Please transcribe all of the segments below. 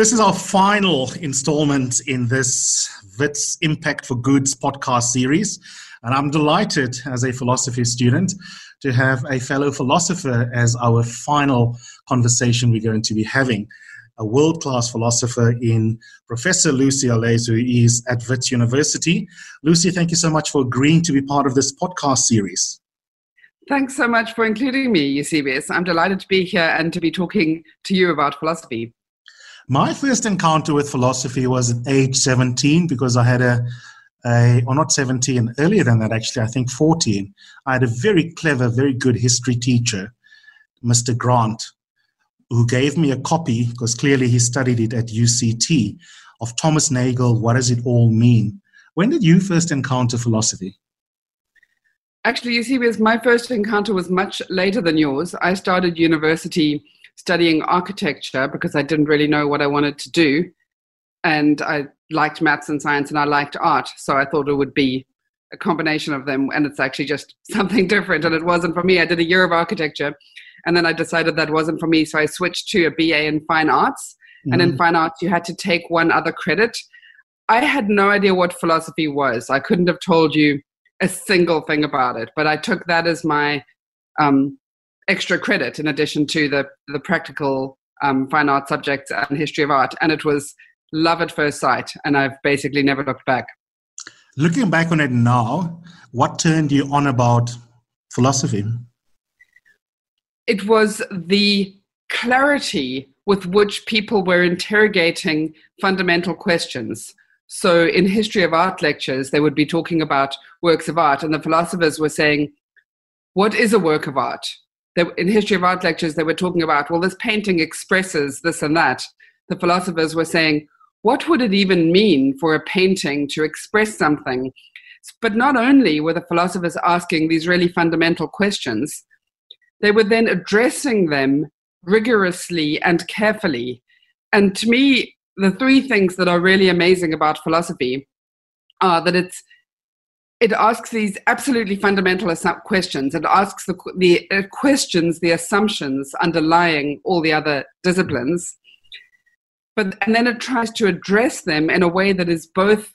This is our final installment in this WITS Impact for Goods podcast series. And I'm delighted as a philosophy student to have a fellow philosopher as our final conversation we're going to be having. A world class philosopher in Professor Lucy Allais, who is at WITS University. Lucy, thank you so much for agreeing to be part of this podcast series. Thanks so much for including me, Eusebius. I'm delighted to be here and to be talking to you about philosophy. My first encounter with philosophy was at age 17 because I had a, a, or not 17, earlier than that actually, I think 14. I had a very clever, very good history teacher, Mr. Grant, who gave me a copy, because clearly he studied it at UCT, of Thomas Nagel, What Does It All Mean? When did you first encounter philosophy? Actually, Eusebius, my first encounter was much later than yours. I started university studying architecture because I didn't really know what I wanted to do. And I liked maths and science and I liked art. So I thought it would be a combination of them. And it's actually just something different. And it wasn't for me. I did a year of architecture and then I decided that wasn't for me. So I switched to a BA in fine arts. Mm-hmm. And in mm-hmm. fine arts, you had to take one other credit. I had no idea what philosophy was. I couldn't have told you a single thing about it, but I took that as my um, extra credit in addition to the the practical um, fine art subjects and history of art, and it was love at first sight, and I've basically never looked back. Looking back on it now, what turned you on about philosophy? It was the clarity with which people were interrogating fundamental questions. So, in history of art lectures, they would be talking about works of art, and the philosophers were saying, What is a work of art? They, in history of art lectures, they were talking about, well, this painting expresses this and that. The philosophers were saying, what would it even mean for a painting to express something? But not only were the philosophers asking these really fundamental questions, they were then addressing them rigorously and carefully. And to me, the three things that are really amazing about philosophy are that it's it asks these absolutely fundamental questions. It asks the, the it questions the assumptions underlying all the other disciplines, but and then it tries to address them in a way that is both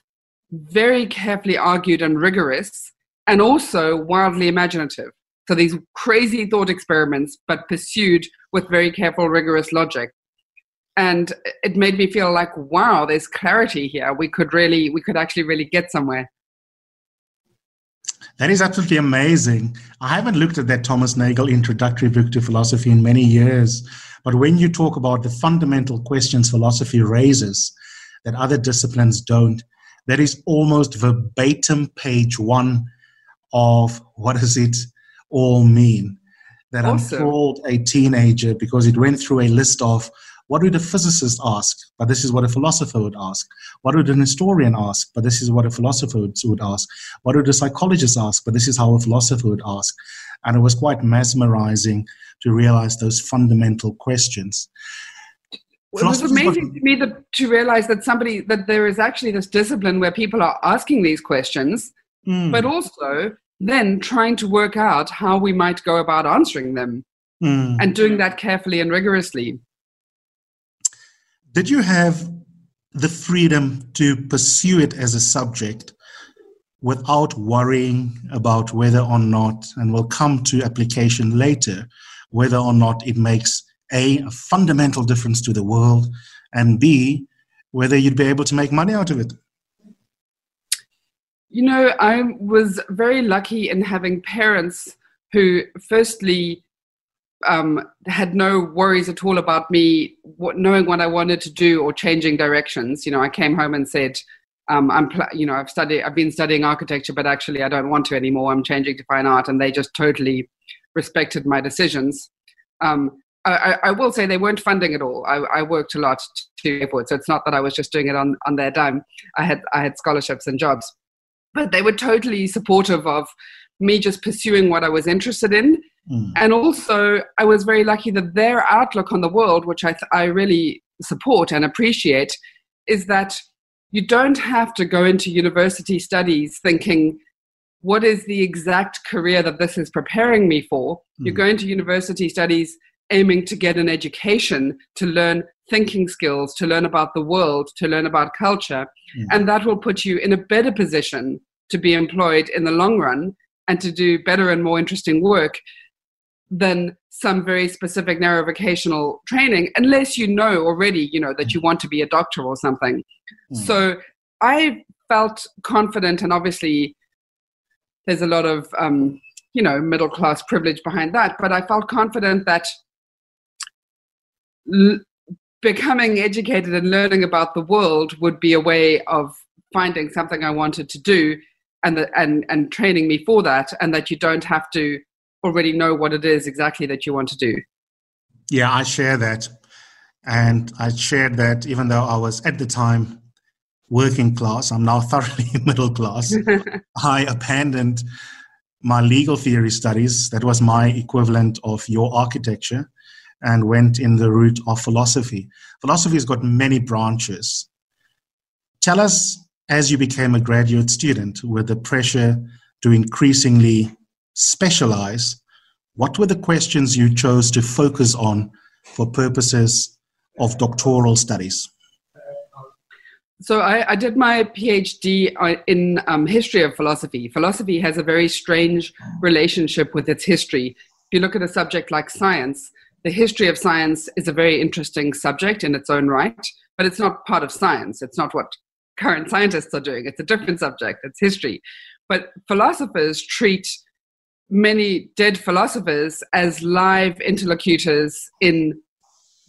very carefully argued and rigorous, and also wildly imaginative. So these crazy thought experiments, but pursued with very careful, rigorous logic. And it made me feel like, wow, there's clarity here. We could really, we could actually really get somewhere. That is absolutely amazing. I haven't looked at that Thomas Nagel introductory book to philosophy in many years. But when you talk about the fundamental questions philosophy raises that other disciplines don't, that is almost verbatim page one of what does it all mean? That awesome. unfold a teenager because it went through a list of what would a physicist ask? But this is what a philosopher would ask. What would an historian ask? But this is what a philosopher would ask. What would a psychologist ask? But this is how a philosopher would ask. And it was quite mesmerizing to realize those fundamental questions. Well, it was amazing to me that, to realize that somebody that there is actually this discipline where people are asking these questions, mm. but also then trying to work out how we might go about answering them mm. and doing that carefully and rigorously did you have the freedom to pursue it as a subject without worrying about whether or not, and we'll come to application later, whether or not it makes A, a fundamental difference to the world, and B, whether you'd be able to make money out of it? You know, I was very lucky in having parents who, firstly, um, had no worries at all about me what, knowing what I wanted to do or changing directions. You know, I came home and said, um, I'm, pl- you know, I've studied, I've been studying architecture, but actually I don't want to anymore. I'm changing to fine art, and they just totally respected my decisions. Um, I, I, will say they weren't funding at all. I, I worked a lot to pay for it, so it's not that I was just doing it on, on their dime. I had I had scholarships and jobs, but they were totally supportive of me just pursuing what I was interested in Mm. And also, I was very lucky that their outlook on the world, which I, th- I really support and appreciate, is that you don't have to go into university studies thinking, what is the exact career that this is preparing me for? Mm. You go into university studies aiming to get an education to learn thinking skills, to learn about the world, to learn about culture. Mm. And that will put you in a better position to be employed in the long run and to do better and more interesting work than some very specific narrow vocational training unless you know already you know that you want to be a doctor or something mm. so i felt confident and obviously there's a lot of um, you know middle class privilege behind that but i felt confident that l- becoming educated and learning about the world would be a way of finding something i wanted to do and the, and and training me for that and that you don't have to already know what it is exactly that you want to do. Yeah, I share that. And I shared that even though I was at the time working class, I'm now thoroughly middle class. I abandoned my legal theory studies, that was my equivalent of your architecture, and went in the route of philosophy. Philosophy has got many branches. Tell us, as you became a graduate student, with the pressure to increasingly specialize, what were the questions you chose to focus on for purposes of doctoral studies? So I, I did my PhD uh, in um, history of philosophy. Philosophy has a very strange relationship with its history. If you look at a subject like science, the history of science is a very interesting subject in its own right, but it's not part of science. It's not what current scientists are doing. It's a different subject. It's history. But philosophers treat many dead philosophers as live interlocutors in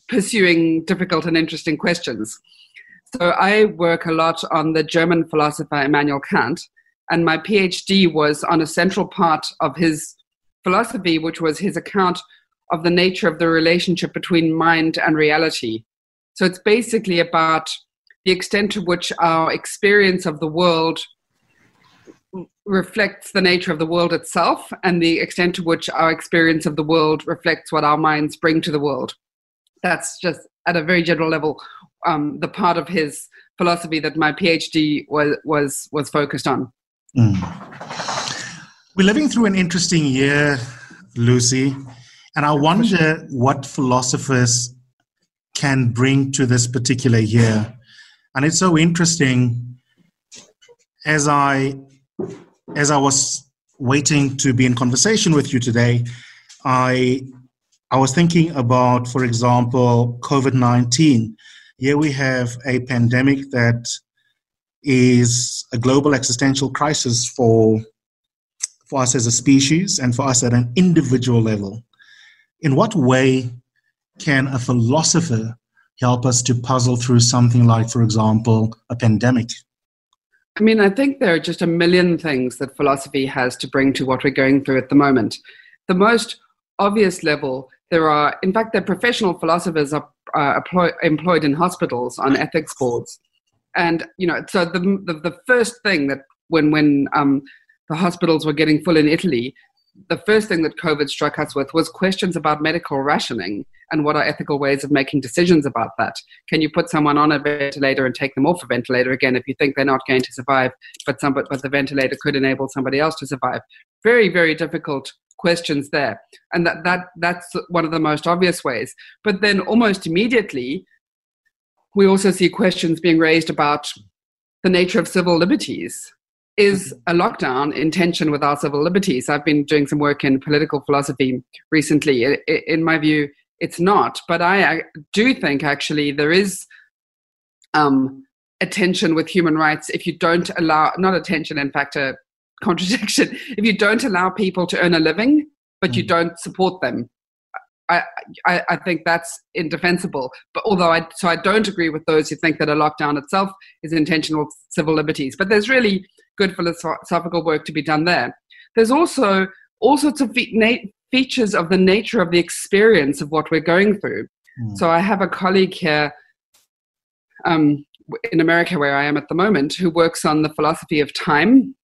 pursuing difficult and interesting questions. So I work a lot on the German philosopher Immanuel Kant, and my PhD was on a central part of his philosophy, which was his account of the nature of the relationship between mind and reality. So it's basically about the extent to which our experience of the world reflects the nature of the world itself and the extent to which our experience of the world reflects what our minds bring to the world. That's just at a very general level um, the part of his philosophy that my PhD was was was focused on. Mm. We're living through an interesting year, Lucy, and I wonder what philosophers can bring to this particular year. And it's so interesting as I as I was waiting to be in conversation with you today, I I was thinking about, for example, COVID nineteen. Here we have a pandemic that is a global existential crisis for for us as a species and for us at an individual level. In what way can a philosopher help us to puzzle through something like, for example, a pandemic? I mean, I think there are just a million things that philosophy has to bring to what we're going through at the moment. The most obvious level, there are, in fact, the professional philosophers are uh, employed in hospitals on ethics boards. And, you know, so the, the, the first thing that when, when um, the hospitals were getting full in Italy, the first thing that COVID struck us with was questions about medical rationing and what are ethical ways of making decisions about that. Can you put someone on a ventilator and take them off a ventilator again if you think they're not going to survive, but some but the ventilator could enable somebody else to survive? Very very difficult questions there, and that that that's one of the most obvious ways. But then almost immediately, we also see questions being raised about the nature of civil liberties is a lockdown in tension with our civil liberties? I've been doing some work in political philosophy recently. In my view, it's not. But I do think actually there is um, a tension with human rights if you don't allow, not a tension, in fact, a contradiction, if you don't allow people to earn a living, but you mm. don't support them. I, I, I, think that's indefensible. But although I so I don't agree with those who think that a lockdown itself is intentional civil liberties. But there's really good philosophical work to be done there. There's also all sorts of features of the nature of the experience of what we're going through. Mm. So I have a colleague here um, in America, where I am at the moment, who works on the philosophy of time,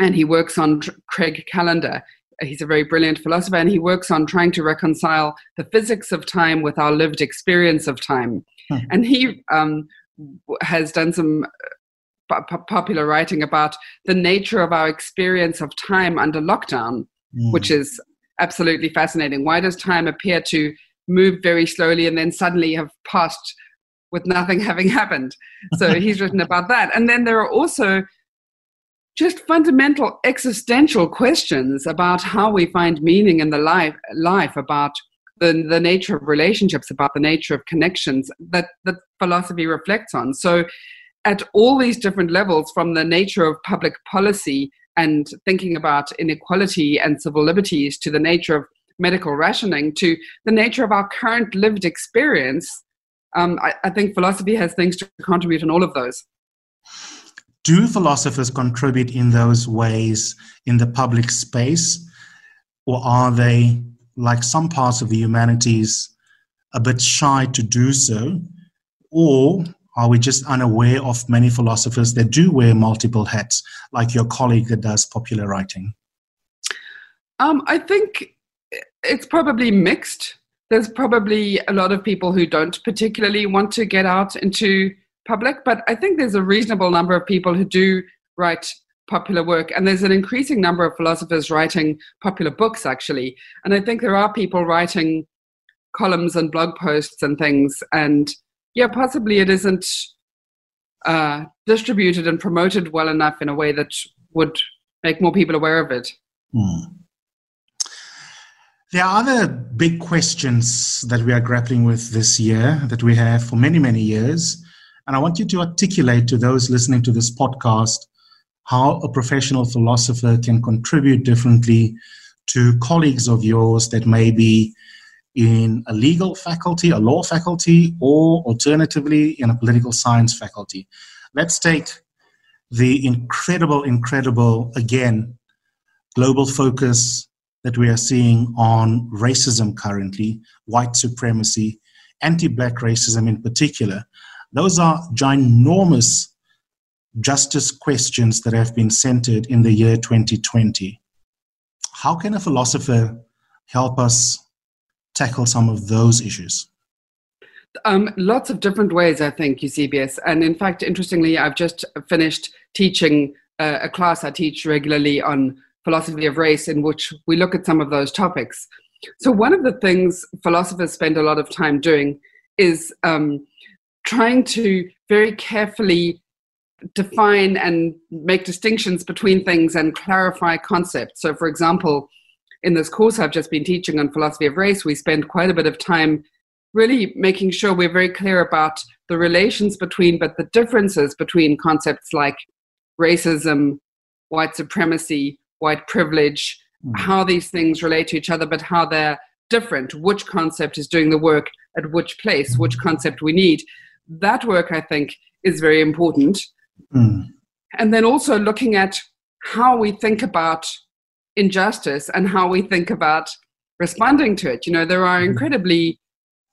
and he works on Tr- Craig Callender. He's a very brilliant philosopher, and he works on trying to reconcile the physics of time with our lived experience of time. Hmm. And he um, has done some popular writing about the nature of our experience of time under lockdown, mm. which is absolutely fascinating. Why does time appear to move very slowly and then suddenly have passed with nothing having happened. So he's written about that. And then there are also just fundamental existential questions about how we find meaning in the life, life about the, the nature of relationships, about the nature of connections that, that philosophy reflects on. So, at all these different levels, from the nature of public policy and thinking about inequality and civil liberties to the nature of medical rationing to the nature of our current lived experience, um, I, I think philosophy has things to contribute in all of those. Do philosophers contribute in those ways in the public space, or are they like some parts of the humanities, a bit shy to do so? Or are we just unaware of many philosophers that do wear multiple hats, like your colleague that does popular writing? Um, I think it's probably mixed. There's probably a lot of people who don't particularly want to get out into public, but I think there's a reasonable number of people who do write popular work and there's an increasing number of philosophers writing popular books actually and i think there are people writing columns and blog posts and things and yeah possibly it isn't uh, distributed and promoted well enough in a way that would make more people aware of it hmm. there are other big questions that we are grappling with this year that we have for many many years and i want you to articulate to those listening to this podcast how a professional philosopher can contribute differently to colleagues of yours that may be in a legal faculty, a law faculty, or alternatively in a political science faculty. Let's take the incredible, incredible, again, global focus that we are seeing on racism currently, white supremacy, anti black racism in particular. Those are ginormous justice questions that have been centered in the year 2020. How can a philosopher help us tackle some of those issues? Um, lots of different ways, I think, Eusebius. And in fact, interestingly, I've just finished teaching uh, a class I teach regularly on philosophy of race, in which we look at some of those topics. So, one of the things philosophers spend a lot of time doing is um, trying to very carefully define and make distinctions between things and clarify concepts. So, for example, in this course I've just been teaching on philosophy of race, we spend quite a bit of time really making sure we're very clear about the relations between, but the differences between concepts like racism, white supremacy, white privilege, mm. how these things relate to each other, but how they're different, which concept is doing the work at which place, which concept we need. That work, I think, is very important. Mm. And then also looking at how we think about injustice and how we think about responding to it. You know, there are mm-hmm. incredibly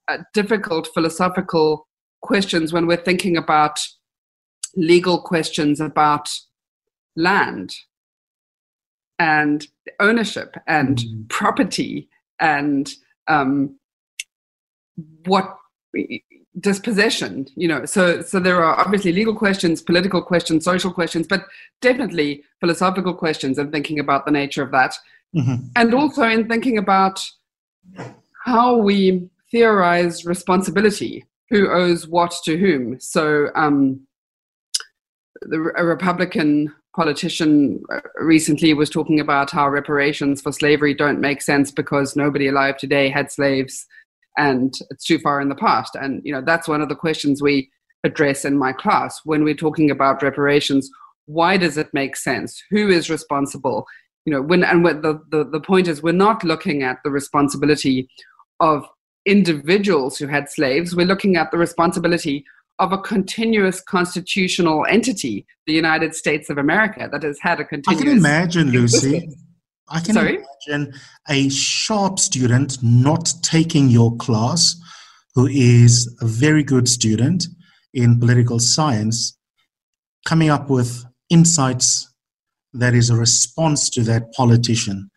uh, difficult philosophical questions when we're thinking about legal questions about land and ownership and mm. property and um, what dispossession you know. So so there are obviously legal questions political questions social questions but definitely philosophical questions and thinking about the nature of that. Mm-hmm. and also in thinking about how we theorize responsibility who owes what to whom. So um, the, a republican politician recently was talking about how reparations for slavery don't make sense because nobody alive today had slaves and it's too far in the past. And you know that's one of the questions we address in my class when we're talking about reparations. Why does it make sense? Who is responsible? You know, when and when the, the, the point is we're not looking at the responsibility of individuals who had slaves. We're looking at the responsibility of a continuous constitutional entity, the United States of America, that has had a continuous. I can imagine, Lucy. I can Sorry? imagine a sharp student not taking your class who is a very good student in political science coming up with insights that is a response to that politician.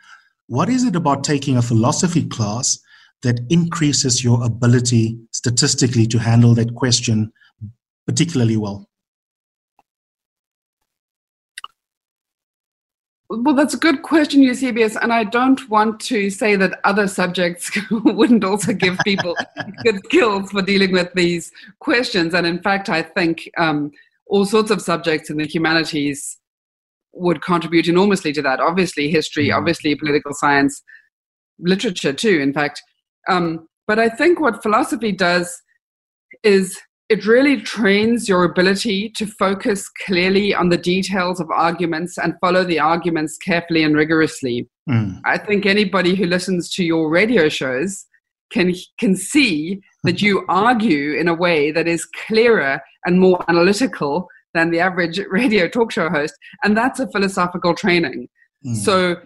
What is it about taking a philosophy class that increases your ability statistically to handle that question particularly well? Well, that's a good question, Eusebius, and I don't want to say that other subjects wouldn't also give people good skills for dealing with these questions. And in fact, I think um, all sorts of subjects in the humanities would contribute enormously to that. Obviously, history, mm. obviously, political science, literature too. In fact, um, but I think what philosophy does is it really trains your ability to focus clearly on the details of arguments and follow the arguments carefully and rigorously. Mm. I think anybody who listens to your radio shows can can see that you argue in a way that is clearer and more analytical than the average radio talk show host and that's a philosophical training. Mm. So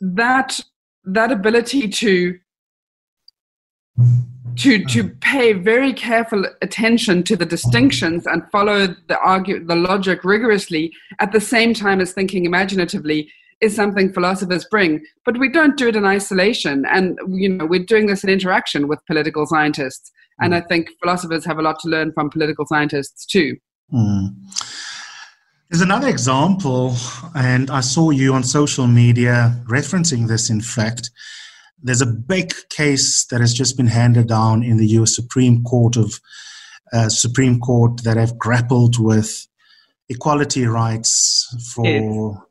that that ability to to to mm. pay very careful attention to the distinctions and follow the argue the logic rigorously at the same time as thinking imaginatively is something philosophers bring but we don't do it in isolation and you know we're doing this in interaction with political scientists and mm. i think philosophers have a lot to learn from political scientists too mm. There's another example, and I saw you on social media referencing this, in fact, there's a big case that has just been handed down in the U.S. Supreme Court of uh, Supreme Court that have grappled with equality rights for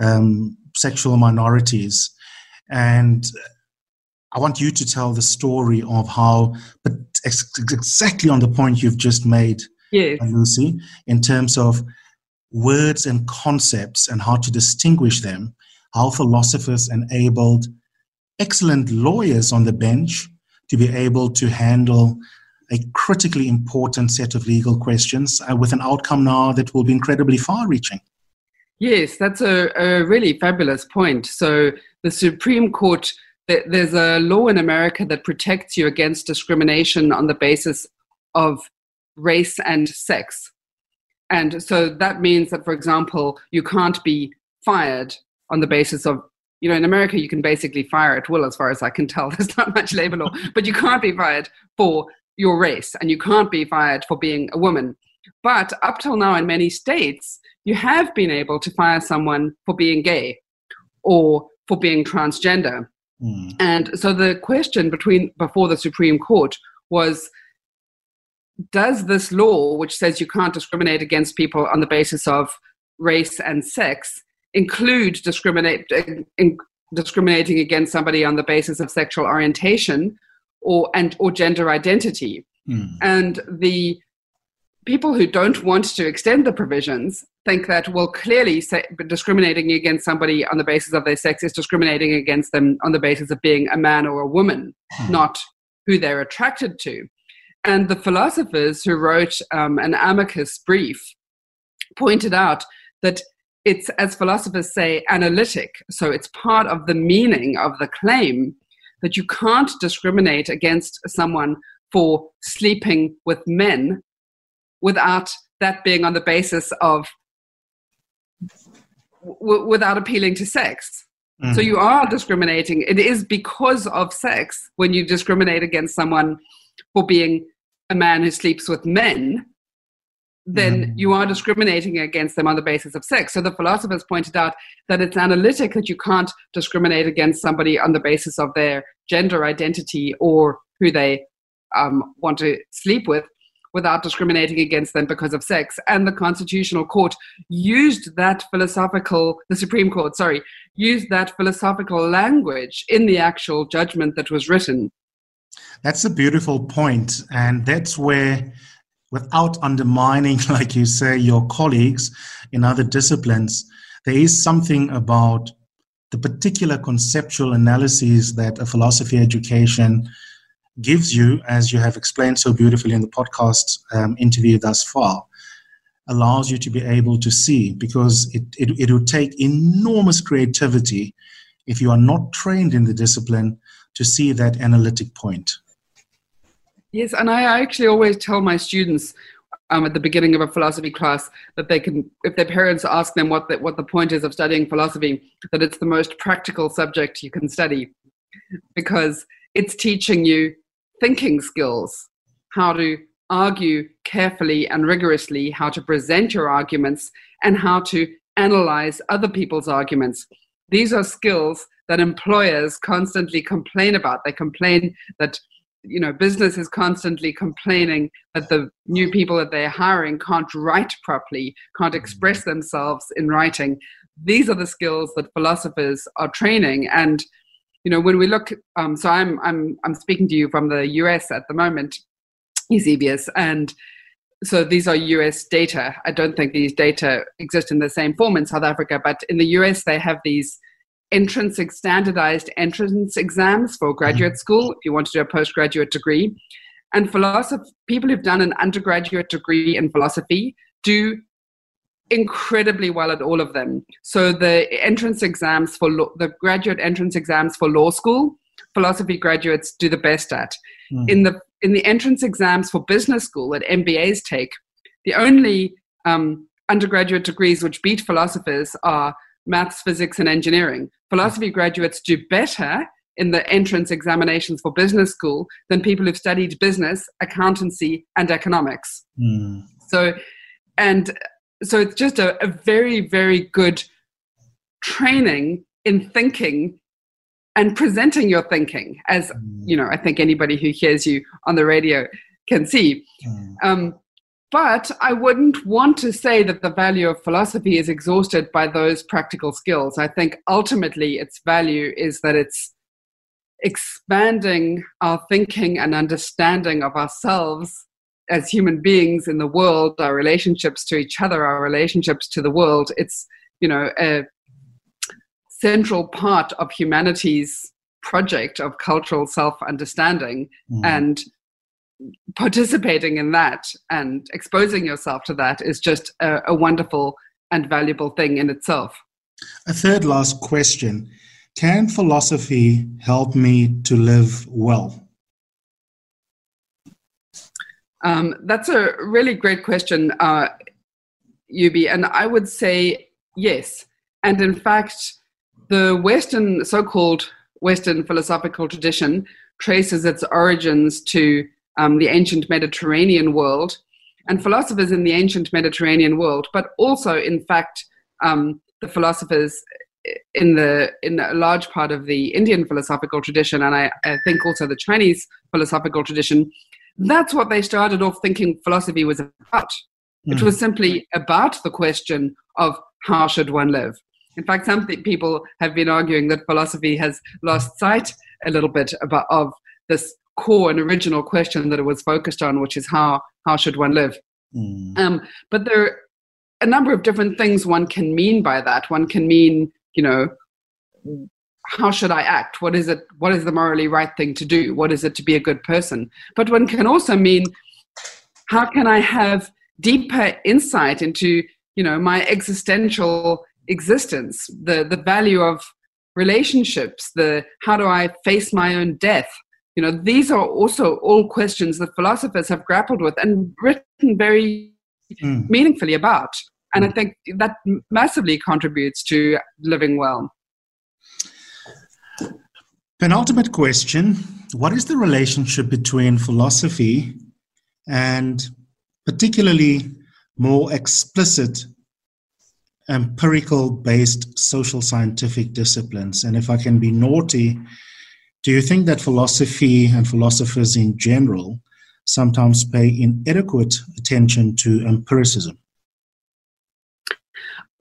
um, sexual minorities, and I want you to tell the story of how, but exactly on the point you've just made, yes. Lucy, in terms of words and concepts and how to distinguish them, how philosophers enabled excellent lawyers on the bench to be able to handle a critically important set of legal questions uh, with an outcome now that will be incredibly far reaching. Yes, that's a, a, really fabulous point. So, the Supreme Court, there's a law in America that protects you against discrimination on the basis of race and sex. And so that means that, for example, you can't be fired on the basis of you know, in America, you can basically fire at will, as far as I can tell. There's not much labor law, but you can't be fired for your race and you can't be fired for being a woman. But up till now, in many states, you have been able to fire someone for being gay or for being transgender. Mm. And so the question between before the Supreme Court was does this law, which says you can't discriminate against people on the basis of race and sex, include discriminate in, discriminating against somebody on the basis of sexual orientation or and or gender identity. Mm. And the people who don't want to extend the provisions think that well clearly say, discriminating against somebody on the basis of their sex is discriminating against them on the basis of being a man or a woman mm. not who they're attracted to and the philosophers who wrote um, an amicus brief pointed out that it's, as philosophers say, analytic. So it's part of the meaning of the claim that you can't discriminate against someone for sleeping with men without that being on the basis of w- without appealing to sex. Mm-hmm. So you are discriminating. It is because of sex when you discriminate against someone for being a man who sleeps with men then mm. you are discriminating against them on the basis of sex. So the philosophers pointed out that it's analytic that you can't discriminate against somebody on the basis of their gender identity or who they um, want to sleep with without discriminating against them because of sex. And the Constitutional Court used that philosophical, the Supreme Court, sorry, used that philosophical language in the actual judgment that was written. That's a beautiful point, And that's where without undermining, like you say, your colleagues in other disciplines, there is something about the particular conceptual analyses that a philosophy education gives you, as you have explained so beautifully in the podcast um, interview thus far, allows you to be able to see because it, it, it would take enormous creativity if you are not trained in the discipline to see that analytic point. Yes, and I actually always tell my students um, at the beginning of a philosophy class that they can, if their parents ask them what the, what the point is of studying philosophy, that it's the most practical subject you can study because it's teaching you thinking skills, how to argue carefully and rigorously, how to present your arguments, and how to analyze other people's arguments. These are skills that employers constantly complain about. They complain that you know business is constantly complaining that the new people that they're hiring can't write properly can't express themselves in writing. These are the skills that philosophers are training. And you know when we look um, so i'm i'm i'm speaking to you from the us at the moment eusebius and so these are us data. I don't think these data exist in the same form in south africa but in the us they have these entrance standardized entrance exams for graduate mm-hmm. school if you want to do a postgraduate degree and philosophy people who've done an undergraduate degree in philosophy do incredibly well at all of them so the entrance exams for law, the graduate entrance exams for law school philosophy graduates do the best at mm. in the in the entrance exams for business school that mbas take the only um, undergraduate degrees which beat philosophers are maths, physics, and engineering. Philosophy graduates do better in the entrance examinations for business school than people who've studied business, accountancy, and economics. Mm. So, and so it's just a, a very, very good training in thinking and presenting your thinking as mm. you know i think anybody who hears you on the radio can see mm. um, but I wouldn't want to say that the value of philosophy is exhausted by those practical skills. I think ultimately its value is that it's expanding our thinking and understanding of ourselves as human beings in the world, our relationships to each other, our relationships to the world. It's, you know, a central part of humanity's project of cultural self understanding. Mm. And participating in that and exposing yourself to that is just a, a wonderful and valuable thing in itself. A third last question Can philosophy help me to live well? Um, that's a really great question, uh, Yubi. And I would say yes. And in fact, the Western, so called Western philosophical tradition traces its origins to um, the ancient Mediterranean world and philosophers in the ancient Mediterranean world, but also, in fact, um, the philosophers in the in a large part of the Indian philosophical tradition, and I, I think also the Chinese philosophical tradition. That's what they started off thinking philosophy was about. Mm. It was simply about the question of how should one live. In fact, some people have been arguing that philosophy has lost sight a little bit about, of this core and original question that it was focused on, which is how how should one live. Mm. Um, but there are a number of different things one can mean by that. One can mean, you know, how should I act? What is it? What is the morally right thing to do? What is it to be a good person? But one can also mean, how can I have deeper insight into, you know, my existential existence, the the value of relationships, the how do I face my own death? You know, these are also all questions that philosophers have grappled with and written very mm. meaningfully about. And I hmm. think that massively contributes to living well. Penultimate question What is the relationship between philosophy and particularly more explicit empirical based social scientific disciplines? And if I can be naughty, do you think that philosophy and philosophers in general sometimes pay inadequate attention to empiricism?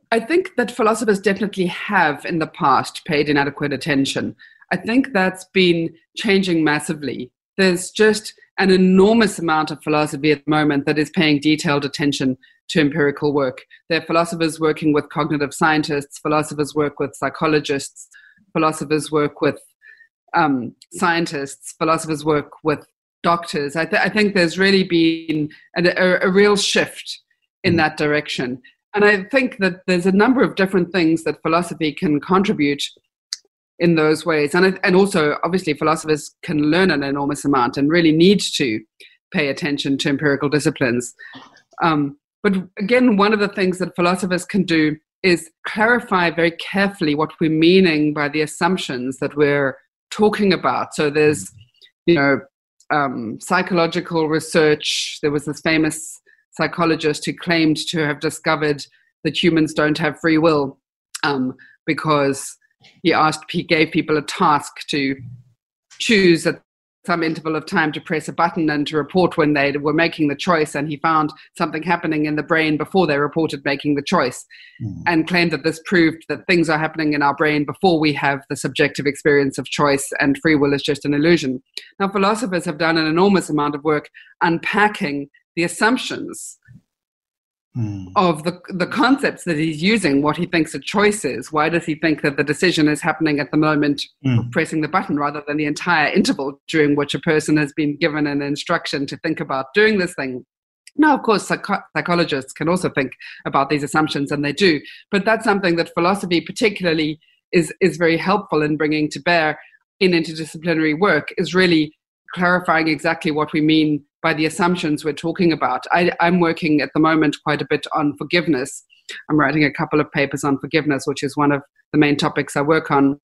I think that philosophers definitely have in the past paid inadequate attention. I think that's been changing massively. There's just an enormous amount of philosophy at the moment that is paying detailed attention to empirical work. There are philosophers working with cognitive scientists, philosophers work with psychologists, philosophers work with um, scientists, philosophers work with doctors. I, th- I think there's really been a, a, a real shift in mm. that direction. And I think that there's a number of different things that philosophy can contribute in those ways. And, and also, obviously, philosophers can learn an enormous amount and really need to pay attention to empirical disciplines. Um, but again, one of the things that philosophers can do is clarify very carefully what we're meaning by the assumptions that we're talking about. So there's, you know, um, psychological research. There was this famous psychologist who claimed to have discovered that humans don't have free will um, because he asked, he gave people a task to choose at some interval of time to press a button and to report when they were making the choice. And he found something happening in the brain before they reported making the choice mm. and claimed that this proved that things are happening in our brain before we have the subjective experience of choice and free will is just an illusion. Now, philosophers have done an enormous amount of work unpacking the assumptions mm. of the, the concepts that he's using, what he thinks a choice is. Why does he think that the decision is happening at the moment mm. of pressing the button rather than the entire interval during which a person has been given an instruction to think about doing this thing? Now, of course, psych- psychologists can also think about these assumptions, and they do. But that's something that philosophy, particularly, is is very helpful in bringing to bear in interdisciplinary work. Is really clarifying exactly what we mean by the assumptions we're talking about. I, I'm working at the moment quite a bit on forgiveness. I'm writing a couple of papers on forgiveness, which is one of the main topics I work on.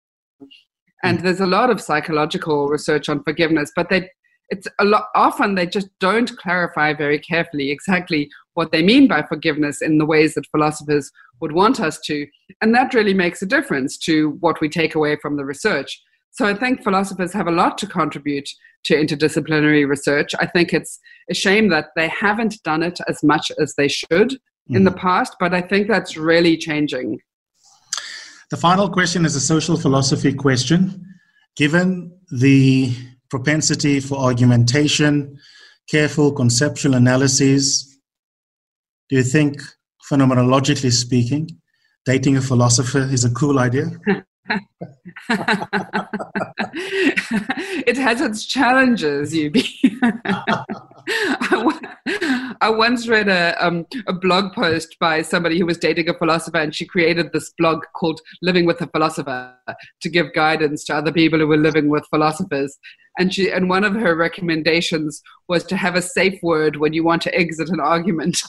And hmm. there's a lot of psychological research on forgiveness, but they it's a lot often they just don't clarify very carefully exactly what they mean by forgiveness in the ways that philosophers would want us to and that really makes a difference to what we take away from the research so I think philosophers have a lot to contribute to interdisciplinary research. I think it's a shame that they haven't done it as much as they should mm. in the mm-hmm. past, but I think that's really changing. The final question is a social philosophy question. Given the propensity for argumentation, careful conceptual analyses, do you think, phenomenologically speaking, dating a philosopher is a cool idea? it has its challenges, Yubi. I once read a, um, a blog post by somebody who was dating a philosopher, and she created this blog called Living with a Philosopher to give guidance to other people who were living with philosophers. And, she, and one of her recommendations was to have a safe word when you want to exit an argument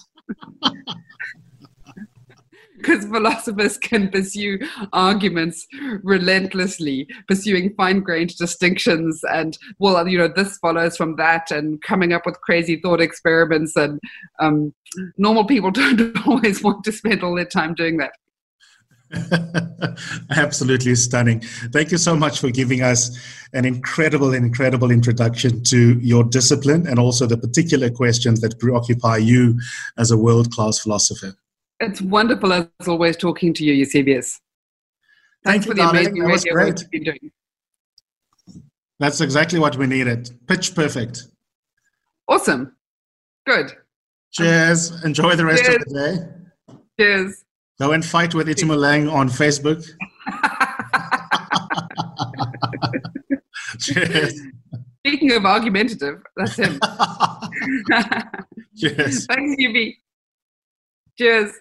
because philosophers can pursue arguments relentlessly, pursuing fine grained distinctions and, well, you know, this follows from that and coming up with crazy thought experiments. And um, normal people don't always want to spend all their time doing that. Absolutely stunning. Thank you so much for giving us an incredible, incredible introduction to your discipline and also the particular questions that preoccupy you as a world class philosopher. It's wonderful as always talking to you, Eusebius. Thanks Thank for you, the darling. amazing that radio work you've been doing. That's exactly what we needed. Pitch perfect. Awesome. Good. Cheers. Enjoy the rest Cheers. of the day. Cheers. Go and fight with Itumeleng on Facebook. Cheers. Speaking of argumentative, that's him. Cheers. Thanks, Yubi. Cheers.